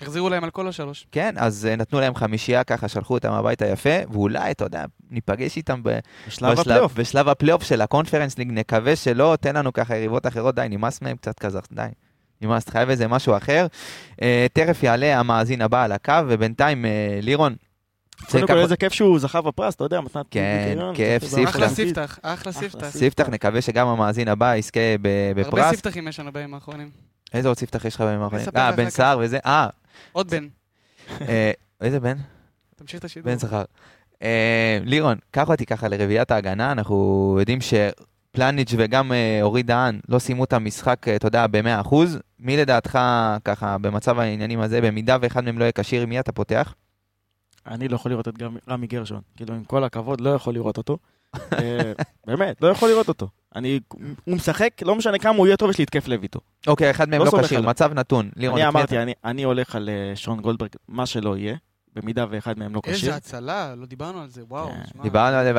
החזירו להם על כל השלוש. כן, אז אה, נתנו להם חמישייה ככה, שלחו אותם הביתה יפה, ואולי, אתה יודע, ניפגש איתם ב... בשלב בשלב- הפלייאוף. בשלב הפלייאוף של הקונפרנס ליג, נקווה שלא, תן לנו ככה יריבות אחרות, די, נמאס מהם קצת כזה, די. נמאס, חייב איזה משהו אחר. אה, תכף יעלה המאזין הבא על הקו, ובינתיים, אה, לירון. קודם זה כל, איזה כיף שהוא זכה בפרס, אתה יודע, מתנת כן, ניקיון, כיף, ספתח. אחלה. ספתח, אחלה ספתח. ספתח, נקווה שגם המאזין הבא יזכה ב- הרבה בפרס. ספתחים יש לנו בימים האחרונים. איזה עוד ספתח יש לך בימים האחרונים? אה, בן סער וזה, אה, עוד בן, אה, איזה בן? תמשיך את השידור. בן זכר. אה, לירון, קח אותי ככה לרביעיית ההגנה, אנחנו יודעים שפלניץ' וגם אה, אורי דהן לא סיימו את המשחק, אתה יודע, ב-100%. מי לדעתך, ככה, במצב העניינים הזה, במידה ואחד מהם לא יהיה כשיר, מי אתה פותח? אני לא יכול לראות את רמי גרשון. כאילו, עם כל הכבוד, לא יכול לראות אותו. אה, באמת, לא יכול לראות אותו. אני, הוא משחק, לא משנה כמה הוא יהיה טוב, יש לי התקף לב איתו. אוקיי, אחד מהם לא לא כשיר. מצב נתון. אני אמרתי, אני- אני הולך על אה, שון גולדברג, מה שלא יהיה, במידה ואחד מהם לא כשיר. איזה הצלה, לא דיברנו על זה, וואו. כן. שמע, דיברנו על זה.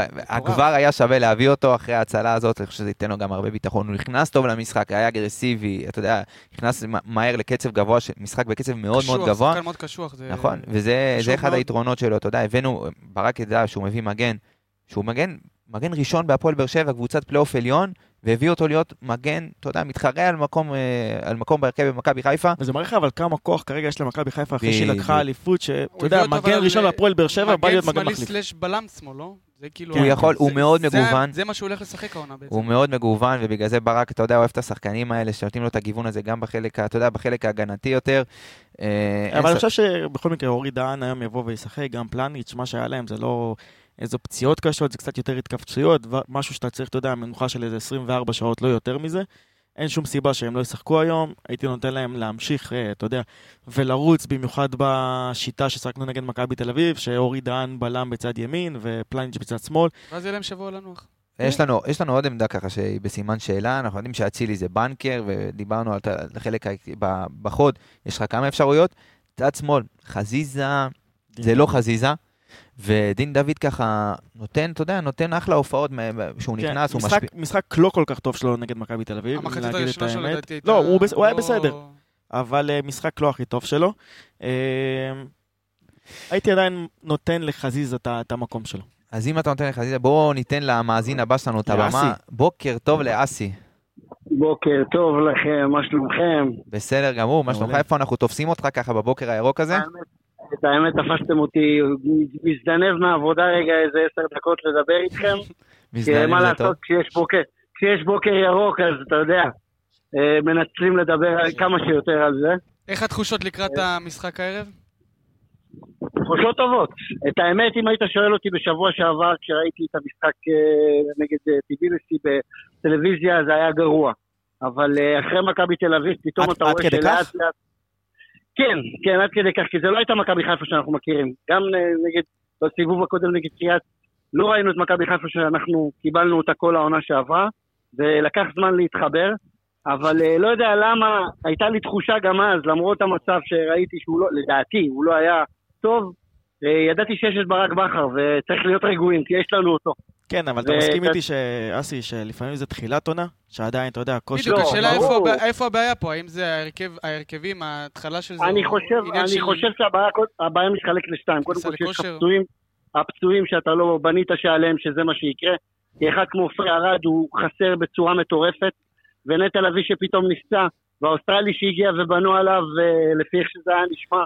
כבר היה שווה להביא אותו אחרי ההצלה הזאת, אני חושב שזה ייתן לו גם הרבה ביטחון. הוא נכנס טוב למשחק, היה אגרסיבי, אתה יודע, נכנס מהר לקצב גבוה, ש- משחק בקצב מאוד מאוד קשוח, גבוה. שחקן מאוד קשוח. זה- נכון, וזה אחד מאוד. היתרונות שלו, אתה יודע, הבאנו, ברק ידע שהוא מביא מגן, שהוא מגן, מגן ראשון בהפועל באר שבע, קבוצת פלייאוף עליון, והביא אותו להיות מגן, אתה יודע, מתחרה על מקום, אה, על מקום בהרכב במכבי חיפה. וזה מראה לך אבל כמה כוח כרגע יש למכבי חיפה אחרי שהיא. לקחה אליפות, שאתה יודע, מגן ראשון על- בהפועל באר שבע, בא להיות מגן מגן מחליף. שמאלי slash בלם שמאל, לא? זה כאילו... הוא יכול, הוא מאוד זה- מגוון. זה מה שהוא הולך לשחק העונה בעצם. הוא מאוד מגוון, ובגלל זה ברק, אתה יודע, אוהב את השחקנים האלה, שנותנים לו את הגיוון הזה גם בחלק, אתה יודע, בחלק ההגנתי יותר. אה, אבל אני חושב שבכל מקרה אורי דהן היום יבוא וישחק, גם פלניץ', מה שהיה להם זה לא איזו פציעות קשות, זה קצת יותר התכווצויות, משהו שאתה צריך, אתה יודע, מנוחה של איזה 24 שעות, לא יותר מזה. אין שום סיבה שהם לא ישחקו היום, הייתי נותן להם להמשיך, אה, אתה יודע, ולרוץ, במיוחד בשיטה ששחקנו נגד מכבי תל אביב, שאורי דהן בלם בצד ימין ופלניץ' בצד שמאל. ואז יהיה להם שבוע לנוח. יש לנו, יש לנו עוד עמדה ככה שהיא בסימן שאלה, אנחנו יודעים שאצילי זה בנקר, ודיברנו על ב- בחוד, יש לך כמה אפשרויות. צד שמאל, חזיזה, זה לא חזיזה, ודין דוד ככה נותן, אתה יודע, נותן אחלה הופעות שהוא כן, נכנס, הוא משחק, משפיע. משחק לא כל כך טוב שלו נגד מכבי תל אביב, המחצית להגיד את הראשונה שלו האמת. לדעתי הייתה... לא, הוא. הוא היה לא- בסדר, אבל אה, משחק לא הכי טוב שלו. אה, הייתי עדיין נותן לחזיזה את המקום שלו. אז אם אתה נותן לחזיזה, בואו ניתן למאזין הבא שלנו את הבמה. בוקר טוב לאסי. בוקר טוב לכם, מה שלומכם? בסדר גמור, מה שלומך? איפה אנחנו תופסים אותך ככה בבוקר הירוק הזה? את האמת, תפסתם אותי מזדנב מהעבודה רגע איזה עשר דקות לדבר איתכם. כי מזדהים מה טוב. לעשות, כשיש בוקר, כשיש בוקר ירוק, אז אתה יודע, אה, מנצלים לדבר על- כמה שיותר על זה. איך התחושות לקראת המשחק הערב? תחושות טובות. את האמת, אם היית שואל אותי בשבוע שעבר, כשראיתי את המשחק אה, נגד אה, טיביליסי בטלוויזיה, זה היה גרוע. אבל אה, אחרי מכבי תל אביב, פתאום אתה רואה שלאט כך? לאט... כן, כן, עד כדי כך, כי זה לא הייתה מכבי חיפה שאנחנו מכירים. גם אה, נגד, בסיבוב הקודם נגד קריית, לא ראינו את מכבי חיפה שאנחנו קיבלנו אותה כל העונה שעברה, ולקח זמן להתחבר. אבל אה, לא יודע למה, הייתה לי תחושה גם אז, למרות המצב שראיתי שהוא לא, לדעתי, הוא לא היה טוב, אה, ידעתי שיש את ברק בכר, וצריך להיות רגועים, כי יש לנו אותו. כן, אבל אתה מסכים איתי, שאסי, שלפעמים זה תחילת עונה, שעדיין, אתה יודע, כושר... בדיוק, השאלה איפה הבעיה פה, האם זה ההרכב, ההרכבים, ההתחלה של זה, אני חושב, שהבעיה הבעיה מתחלקת לשתיים. קודם כל שיש לך. פצועים, הפצועים שאתה לא בנית שעליהם שזה מה שיקרה. כי אחד כמו פרי ארד הוא חסר בצורה מטורפת, ונטע לביא שפתאום נפצע, והאוסטרלי שהגיע ובנו עליו אה, לפי איך שזה היה נשמע.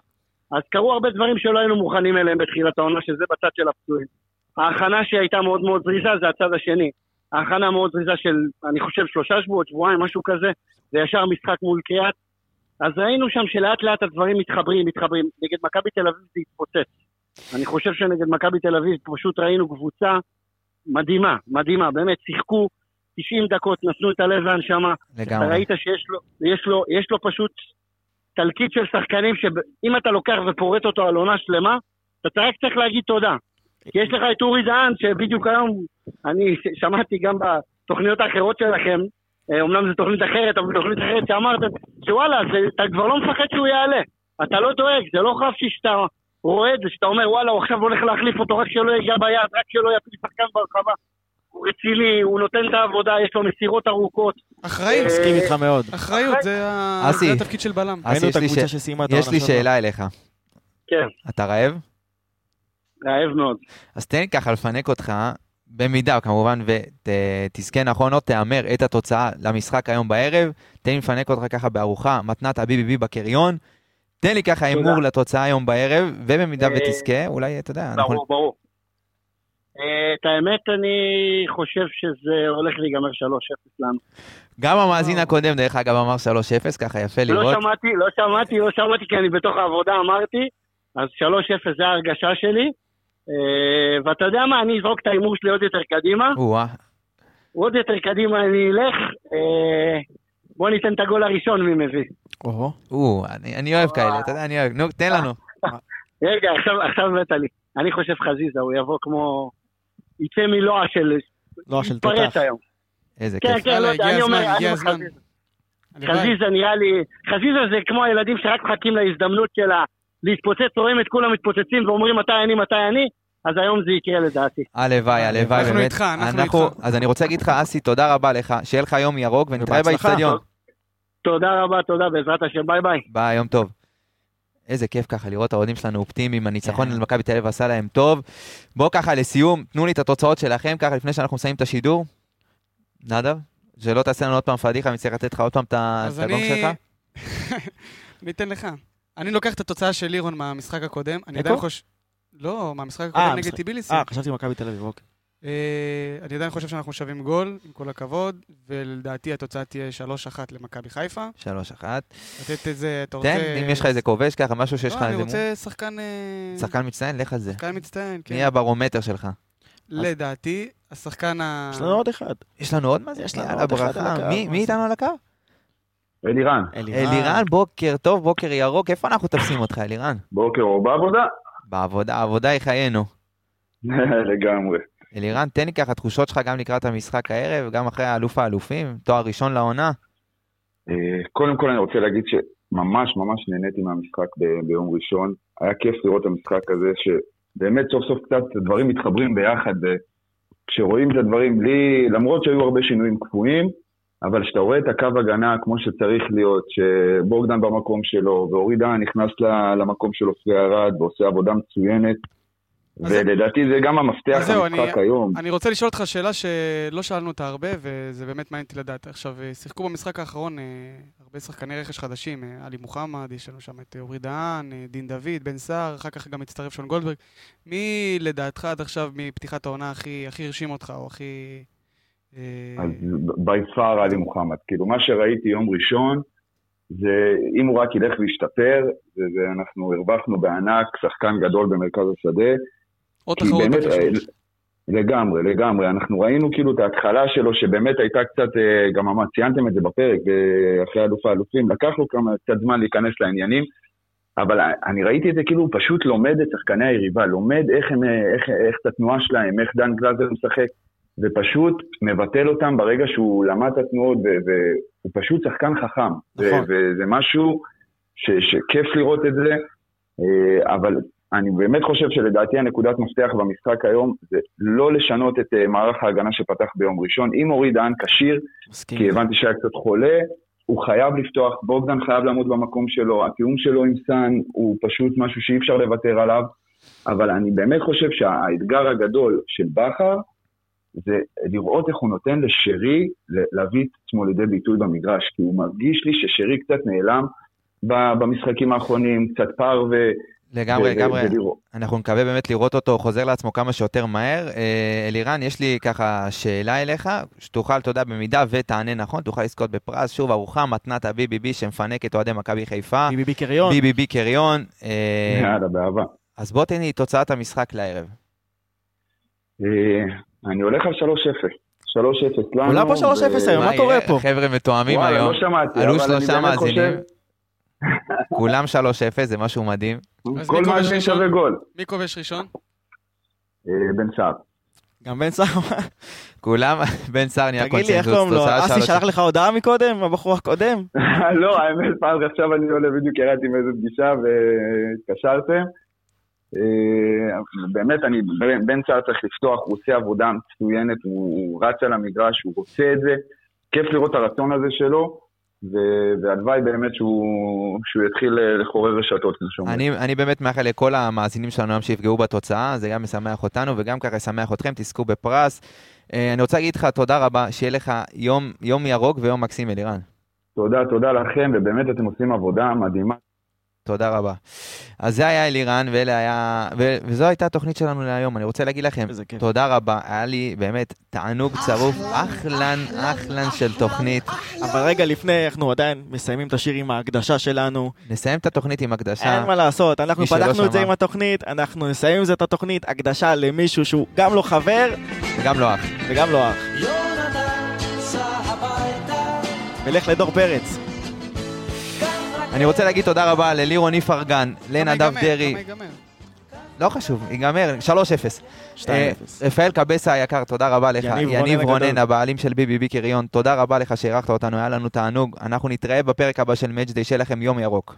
אז קרו הרבה דברים שלא היינו מוכנים אליהם בתחילת העונה, שזה בצד של הפצועים. ההכנה שהייתה מאוד מאוד זריזה זה הצד השני. ההכנה מאוד זריזה של, אני חושב, שלושה שבועות, שבועיים, משהו כזה, וישר משחק מול קריית. אז ראינו שם שלאט לאט הדברים מתחברים, מתחברים. נגד מכבי תל אביב זה התפוצץ. אני חושב שנגד מכבי תל אביב פשוט ראינו קבוצה מדהימה, מדהימה, באמת, שיחקו 90 דקות, נתנו את הלב והנשמה. אתה לגמרי. ראית שיש לו, יש לו, יש לו פשוט תלקיט של שחקנים שאם אתה לוקח ופורט אותו על עונה שלמה, אתה רק צריך להגיד תודה. כי יש לך את אורי דהן, שבדיוק היום, אני שמעתי גם בתוכניות האחרות שלכם, אה, אומנם זו תוכנית אחרת, אבל תוכנית אחרת שאמרתם, שוואלה, זה, אתה כבר לא מפחד שהוא יעלה. אתה לא דואג, זה לא חפשי שאתה רואה את זה, שאתה אומר, וואלה, הוא עכשיו הולך להחליף אותו, רק שלא ייגע ביד, רק שלא יפיל שחקן ברחבה. הוא רציני, הוא נותן את העבודה, יש לו מסירות ארוכות. אחריות, מסכים איתך מאוד. אחריות, זה התפקיד של בלם. אסי, ראינו יש את לי הקבוצה ש- שסיימה את העונה יש לי שעברה. שאלה אליך. כן, אתה רעב? רעב מאוד. אז תן ככה לפנק אותך, במידה כמובן, ותזכה נכון, או תהמר את התוצאה למשחק היום בערב, תן לי לפנק אותך ככה בארוחה, מתנת הביבי בקריון, תן לי ככה. הימור לתוצאה היום בערב, ובמידה אה, ותזכה, אולי, אתה יודע, אנחנו... ברור, ברור. אה, את האמת, אני חושב שזה הולך להיגמר 3-0 לנו. גם המאזין הקודם, דרך אגב, אמר 3-0, ככה יפה לא לראות. שמעתי, לא שמעתי, לא שמעתי, כי אני בתוך העבודה אמרתי, אז 3-0 זה ההרגשה שלי. אה, ואתה יודע מה, אני אזרוק את ההימור שלי עוד יותר קדימה. או-אה, עוד יותר קדימה אני אלך. אה, בוא ניתן את הגול הראשון מי מביא. או, או, אני אני אוהב כאלה, אתה יודע, אני אוהב. נו, תן לנו. רגע, עכשיו, הבאת לי. אני חושב חזיזה, הוא יבוא כמו... יצא מלוע של... לא של יתפרץ תותח. היום. איזה כן, כיף. כן, לא יאללה, יודע, אני אומר, אני. חזיזה. חזיזה נראה לי, חזיזה זה כמו הילדים שרק מחכים להזדמנות שלה להתפוצץ, רואים את כולם מתפוצצים ואומרים מתי אני, מתי אני, אז היום זה יקרה לדעתי. הלוואי, הלוואי, אנחנו באמת. איתך, אנחנו איתך. אז אני רוצה להגיד לך, אסי, תודה רבה לך, שיהיה לך יום ירוק, ונתראה ובהצלחה. באיצטדיון. תודה רבה, תודה, בעזרת השם, ביי ביי. ביי, יום טוב. איזה כיף ככה לראות את האוהדים שלנו אופטימיים, הניצחון כן. על מכבי תל אביב עשה להם טוב. בואו ככה לסיום, תנו לי את התוצאות שלכם ככה לפני שאנחנו מסיימים את השידור. נדב, שלא תעשה לנו עוד פעם פדיחה, אני צריך לתת לך עוד פעם את ה- אז את הגונג אני... שלך. אני אתן לך. אני לוקח את התוצאה של לירון מהמשחק הקודם. אני? עדיין חושב... לא, מהמשחק הקודם אה, נגד טיביליסי. אה, חשבתי מכבי תל אביב, אוקיי. אה, אני עדיין חושב שאנחנו שווים גול, עם כל הכבוד, ולדעתי התוצאה תהיה 3-1 למכבי חיפה. 3-1. לתת איזה, אתה רוצה... תן, אם יש לך איזה כובש ככה, משהו שיש לך לא, אני. רוצה שחקן... אה, שחקן מצטיין, לך על זה. שחקן מצטיין, כן. מי הברומטר שלך? לדעתי, השחקן ה... יש לנו עוד אחד. יש לנו עוד מה זה? יש לנו עוד אחד. על הקו, מי-? איתנו על הקו? אלירן, אלירן, בוקר טוב, בוקר ירוק. איפה אנחנו תופסים אותך, אלירן? בוקר אור בעבודה? בעבודה, העבודה היא חיינו. לגמרי. אלירן, תן לי ככה תחושות שלך גם לקראת המשחק הערב, גם אחרי האלוף האלופים, תואר ראשון לעונה. אה, קודם כל אני רוצה להגיד שממש ממש נהניתי מהמשחק ב- ביום ראשון. היה כיף לראות את המשחק הזה, שבאמת סוף סוף קצת דברים מתחברים ביחד. וכשרואים את הדברים בלי, למרות שהיו הרבה שינויים קפואים, אבל כשאתה רואה את הקו הגנה כמו שצריך להיות, שבוגדן במקום שלו, ואורי דהן נכנס למקום שלו לפי ארד ועושה עבודה מצוינת, ולדעתי זה גם המפתח למשחק אני- היום. אני רוצה לשאול אותך שאלה שלא שאלנו אותה הרבה, וזה באמת מעניין אותי לדעת. עכשיו, אה, שיחקו במשחק האחרון אה, הרבה שחקני רכש חדשים, אה, עלי מוחמד, יש לנו שם את אורי דהן, דין דוד, בן סער, אחר כך גם הצטרף שון גולדברג. מי לדעתך עד עכשיו מפתיחת העונה הכי הרשים אותך, או הכי... אה, אז בי פאר עלי מוחמד. כאילו, מה שראיתי יום ראשון, זה אם הוא רק ילך וישתפר, זה, זה אנחנו הרווחנו בענק, שחקן גדול במרכז השדה. עוד כי תחרות באמת, בקישור. אה, לגמרי, לגמרי. אנחנו ראינו כאילו את ההתחלה שלו, שבאמת הייתה קצת, אה, גם אמרת, ציינתם את זה בפרק, אה, אחרי אלוף האלופים, לקח לו כמה, קצת זמן להיכנס לעניינים, אבל אני ראיתי את זה כאילו, הוא פשוט לומד את שחקני היריבה, לומד איך, הם, אה, איך, איך את התנועה שלהם, איך דן גלאזר משחק, ופשוט מבטל אותם ברגע שהוא למד את התנועות, והוא פשוט שחקן חכם. נכון. וזה משהו ש- שכיף לראות את זה, אה, אבל אני באמת חושב שלדעתי הנקודת מפתח במשחק היום זה לא לשנות את אה, מערך ההגנה שפתח ביום ראשון. אם אורי דהן כשיר. כי הבנתי שהיה קצת חולה, הוא חייב לפתוח, בוגדן חייב לעמוד במקום שלו, התיאום שלו עם סאן הוא פשוט משהו שאי אפשר לוותר עליו, אבל אני באמת חושב שהאתגר הגדול של בכר זה לראות איך הוא נותן לשרי להביא את עצמו לידי ביטוי במגרש, כי הוא מרגיש לי ששרי קצת נעלם במשחקים האחרונים, קצת פער ו... לגמרי, לגמרי. אנחנו נקווה באמת לראות אותו חוזר לעצמו כמה שיותר מהר. אה, אלירן, יש לי ככה שאלה אליך, שתוכל, אתה יודע, במידה ותענה נכון, תוכל לזכות בפרס. שוב, ארוחה מתנת ה-BBB שמפנק את אוהדי מכבי חיפה. ביבי קריון. BBB קריון. אה, יאללה, באהבה. אז בוא תן לי תוצאת המשחק לערב. אני הולך על 3-0. 3-0 לנו. כולם פה 3-0 היום, מה? קורה פה? חבר'ה מתואמים היום. לא שמעתי, עלו שלושה מאזינים. כולם 3-0, זה משהו מדהים. כל מאזין? שווה גול. מי כובש ראשון? אה, בן סער. גם בן סער. כולם, בן סער נהיה תגיד לי, איך קונצנזוס, קוראים לו? אסי 3-0. שלח לך הודעה מקודם, הבחור הקודם? לא, האמת, פעם עכשיו אני עולה בדיוק ירדתי מאיזה פגישה והתקשרתם. אה, באמת, אני, בן- סער צריך לפתוח, הוא עושה עבודה מצוינת, הוא רץ על המגרש, הוא רוצה את זה. כיף לראות את הרצון הזה שלו, והלוואי באמת שהוא שהוא יתחיל אה, לחורר רשתות, כמו שאומרים. אני, אני באמת מאחל לכל המאזינים שלנו היום שיפגעו בתוצאה, זה גם משמח אותנו וגם ככה ישמח אתכם, תזכו בפרס. אה, אני רוצה להגיד לך תודה רבה, שיהיה לך יום, יום ירוק ויום מקסים אלירן. תודה, תודה לכם, ובאמת אתם עושים עבודה מדהימה. תודה רבה. אז זה היה אלירן, ואלה היה, ו, וזו הייתה התוכנית שלנו להיום. אני רוצה להגיד לכם. תודה רבה, היה לי באמת תענוג צרוף, אחלן, אחלן של תוכנית. אבל רגע לפני, אנחנו עדיין מסיימים את השיר עם ההקדשה שלנו. נסיים את התוכנית עם הקדשה. אין מה לעשות, אנחנו פתחנו את זה. עם התוכנית, אנחנו נסיים עם זה את התוכנית, הקדשה למישהו שהוא גם לא חבר וגם לא אח. וגם לא אח. יונתן סע הביתה, ולך לדור פרץ. אני רוצה להגיד תודה רבה ללירון איפרגן, לנדב? דרעי. לא חשוב, ייגמר, 3-0. 2-0. אה, רפאל קבסה היקר, תודה רבה לך. יניב רונן. הבעלים של ביבי קריון, תודה רבה לך שאירחת אותנו, היה לנו תענוג. אנחנו נתראה בפרק הבא של מאצ'דיי, שיהיה לכם יום ירוק.